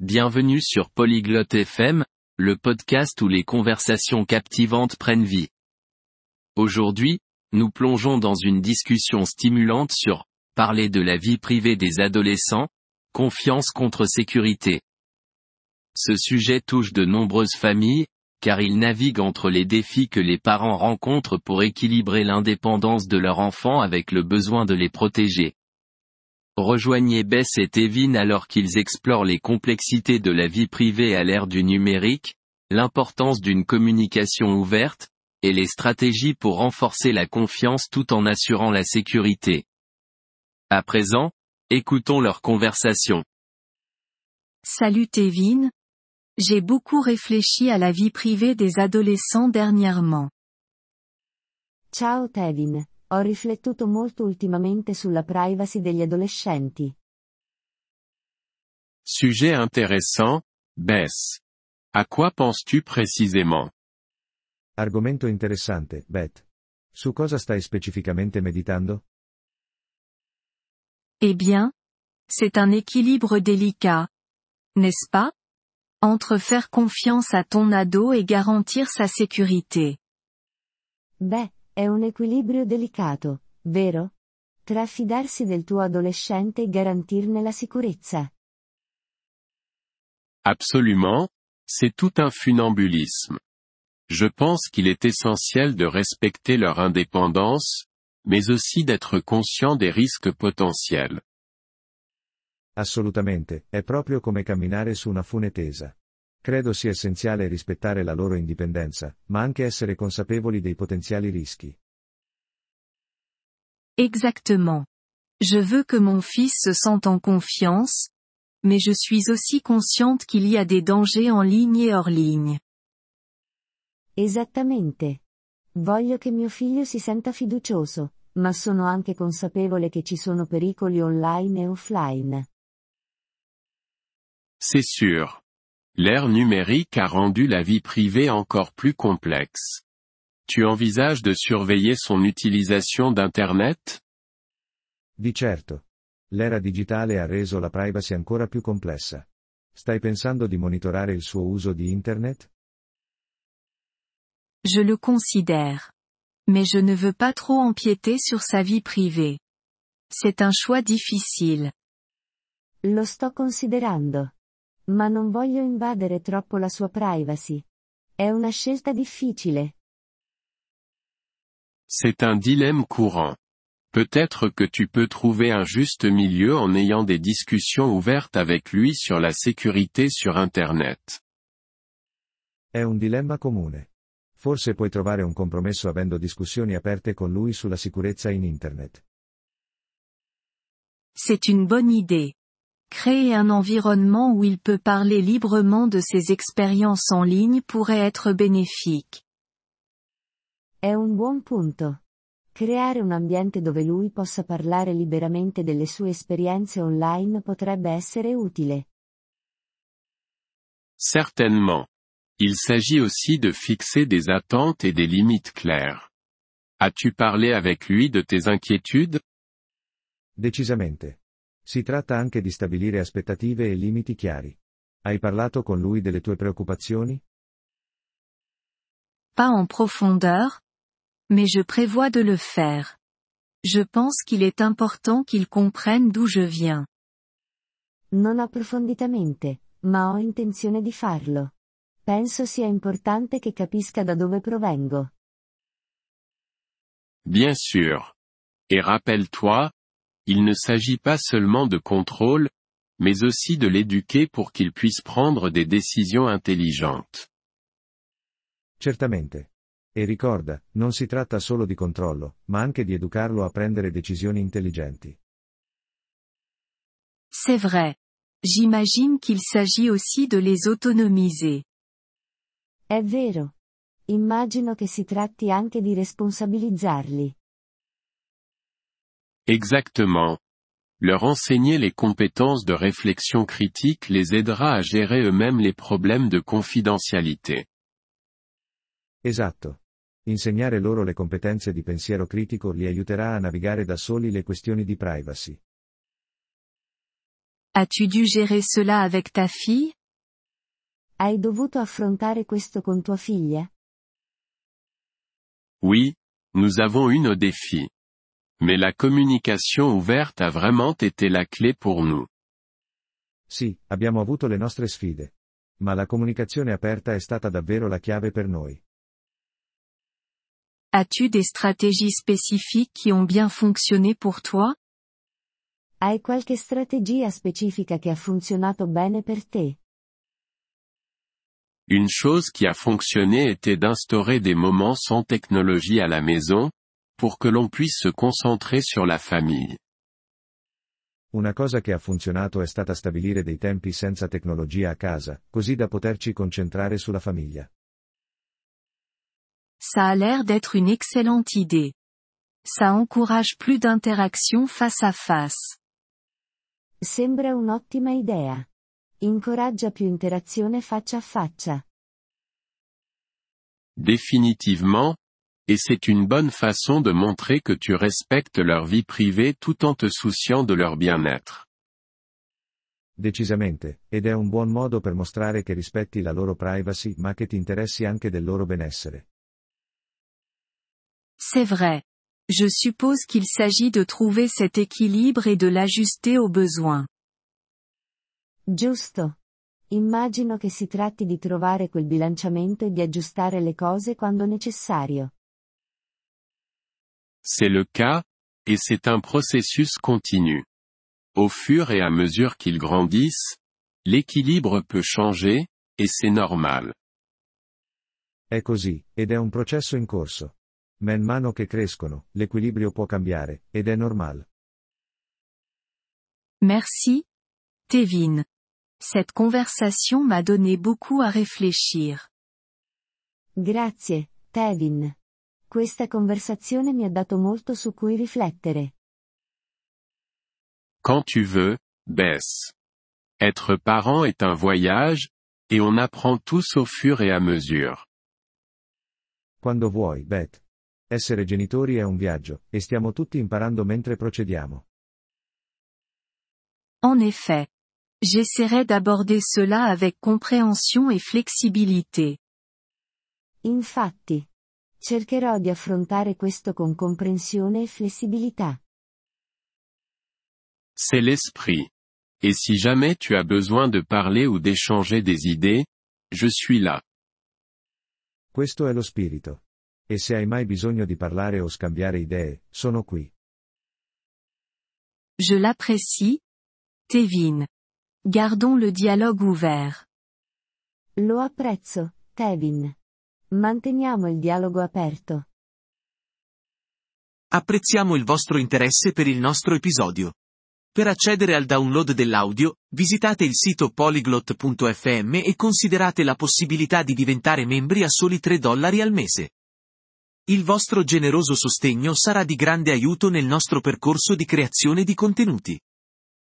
Bienvenue sur Polyglotte FM, le podcast où les conversations captivantes prennent vie. Aujourd'hui, nous plongeons dans une discussion stimulante sur parler de la vie privée des adolescents, confiance contre sécurité. Ce sujet touche de nombreuses familles, car il navigue entre les défis que les parents rencontrent pour équilibrer l'indépendance de leur enfant avec le besoin de les protéger. Rejoignez Bess et Tevin alors qu'ils explorent les complexités de la vie privée à l'ère du numérique, l'importance d'une communication ouverte, et les stratégies pour renforcer la confiance tout en assurant la sécurité. À présent, écoutons leur conversation. Salut Tevin. J'ai beaucoup réfléchi à la vie privée des adolescents dernièrement. Ciao Tevin. Ho riflettuto molto ultimamente sulla privacy degli adolescenti. Sujet intéressant, Bess. À quoi penses-tu précisément? Argomento interessante, Beth. Su cosa stai specificamente meditando? Eh bien, c'est un équilibre délicat. N'est-ce pas? Entre faire confiance à ton ado et garantir sa sécurité. Beh, è un equilibrio delicato, vero? Tra fidarsi del tuo adolescente e garantirne la sicurezza. Absolument, c'est tout un funambulisme. Je pense qu'il est essentiel de respecter leur indépendance, mais aussi d'être conscient des risques potentiels. Assolutamente, è proprio come camminare su una fune tesa. Credo sia essenziale rispettare la loro indipendenza, ma anche essere consapevoli dei potenziali rischi. Exactement. Je veux que mon fils se sente en confiance, mais je suis aussi consciente qu'il y a des dangers en ligne et hors ligne. Esattamente. Voglio che mio figlio si senta fiducioso, ma sono anche consapevole che ci sono pericoli online e offline. C'est sûr. L'ère numérique a rendu la vie privée encore plus complexe. Tu envisages de surveiller son utilisation d'Internet? Di certo. L'era digitale ha reso la privacy ancora più complessa. Stai pensando di monitorare il suo uso di Internet? Je le considère. Mais je ne veux pas trop empiéter sur sa vie privée. C'est un choix difficile. Lo sto considerando. Ma non voglio invadere troppo la sua privacy. È una scelta difficile. C'est un dilemme courant. Peut-être que tu peux trouver un juste milieu en ayant des discussions ouvertes avec lui sur la sécurité sur Internet. È un dilemma comune. Forse puoi trovare un compromesso avendo discussioni aperte con lui sulla sicurezza in Internet. C'est une bonne idée. Créer un environnement où il peut parler librement de ses expériences en ligne pourrait être bénéfique. È un buon punto. Creare un ambiente dove lui possa parlare liberamente delle sue esperienze online potrebbe essere utile. Certainement. Il s'agit aussi de fixer des attentes et des limites claires. As-tu parlé avec lui de tes inquiétudes? Decisamente. Si tratta anche di stabilire aspettative e limiti chiari. Hai parlato con lui delle tue preoccupazioni? Pas en profondeur, mais je prévois de le faire. Je pense qu'il est important qu'il comprenne d'où je viens. Non approfonditamente, ma ho intenzione di farlo. Penso sia importante che capisca da dove provengo. Bien sûr. Et rappelle-toi, il ne s'agit pas seulement de contrôle, mais aussi de l'éduquer pour qu'il puisse prendre des décisions intelligentes. Certamente. E ricorda, non si tratta solo di controllo, ma anche di educarlo a prendere decisioni intelligenti. C'est vrai. J'imagine qu'il s'agit aussi de les autonomiser. È vero. Immagino che si tratti anche di responsabilizzarli. Exactement. Leur enseigner les compétences de réflexion critique les aidera à gérer eux-mêmes les problèmes de confidentialité. Esatto. Insegnare loro le competenze di pensiero critico li aiuterà a navigare da soli le questioni di privacy. As-tu dû gérer cela avec ta fille? Hai dovuto affrontare questo con tua figlia? Oui, nous avons eu nos défis. Mais la communication ouverte a vraiment été la clé pour nous. Sì, abbiamo avuto le nostre sfide. Ma la comunicazione aperta è stata davvero la chiave per noi. As-tu des stratégies spécifiques qui ont bien fonctionné pour toi? Hai qualche strategia specifica che ha funzionato bene per te? Une chose qui a fonctionné était d'instaurer des moments sans technologie à la maison, pour que l'on puisse se concentrer sur la famille. Una cosa che ha funzionato è stata stabilire dei tempi senza tecnologia a casa, così da poterci concentrare sulla famiglia. Ça a l'air d'être une excellente idée. Ça encourage plus d'interaction face à face. Sembra un'ottima idea. Incoraggia più interazione faccia a faccia. Définitivement, et c'est une bonne façon de montrer que tu respectes leur vie privée tout en te souciant de leur bien-être. Decisamente, ed è un buon modo per mostrare che rispetti la loro privacy ma che ti interessi anche del loro benessere. C'est vrai. Je suppose qu'il s'agit de trouver cet équilibre et de l'ajuster aux besoins. Giusto. Immagino che si tratti di trovare quel bilanciamento e di aggiustare le cose quando necessario. C'est le cas, et c'est un processus continu. Au fur et à mesure qu'ils grandissent, l'équilibre peut changer, et c'est normal. È così, ed è un processo in corso. Man mano che crescono, l'equilibrio può cambiare, ed è normale. Merci, Tevin. Cette conversation m'a donné beaucoup à réfléchir. Grazie, Tevin. Questa conversazione mi ha dato molto su cui riflettere. Quand tu veux, Bess. Être parent est un voyage, et on apprend tous au fur et à mesure. Quando vuoi, Beth. Essere genitori è un viaggio, e stiamo tutti imparando mentre procediamo. En effet. J'essaierai d'aborder cela avec compréhension et flexibilité. Infatti. Cercherò di affrontare questo con comprensione e flessibilità. C'est l'esprit. Et si jamais tu as besoin de parler ou d'échanger des idées, je suis là. Questo è lo spirito. E se hai mai bisogno di parlare o scambiare idee, sono qui. Je l'apprécie. Tevin. Gardons le dialogue ouvert. Lo apprezzo, Tevin. Manteniamo il dialogo aperto. Apprezziamo il vostro interesse per il nostro episodio. Per accedere al download dell'audio, visitate il sito polyglot.fm e considerate la possibilità di diventare membri a soli 3 dollari al mese. Il vostro generoso sostegno sarà di grande aiuto nel nostro percorso di creazione di contenuti.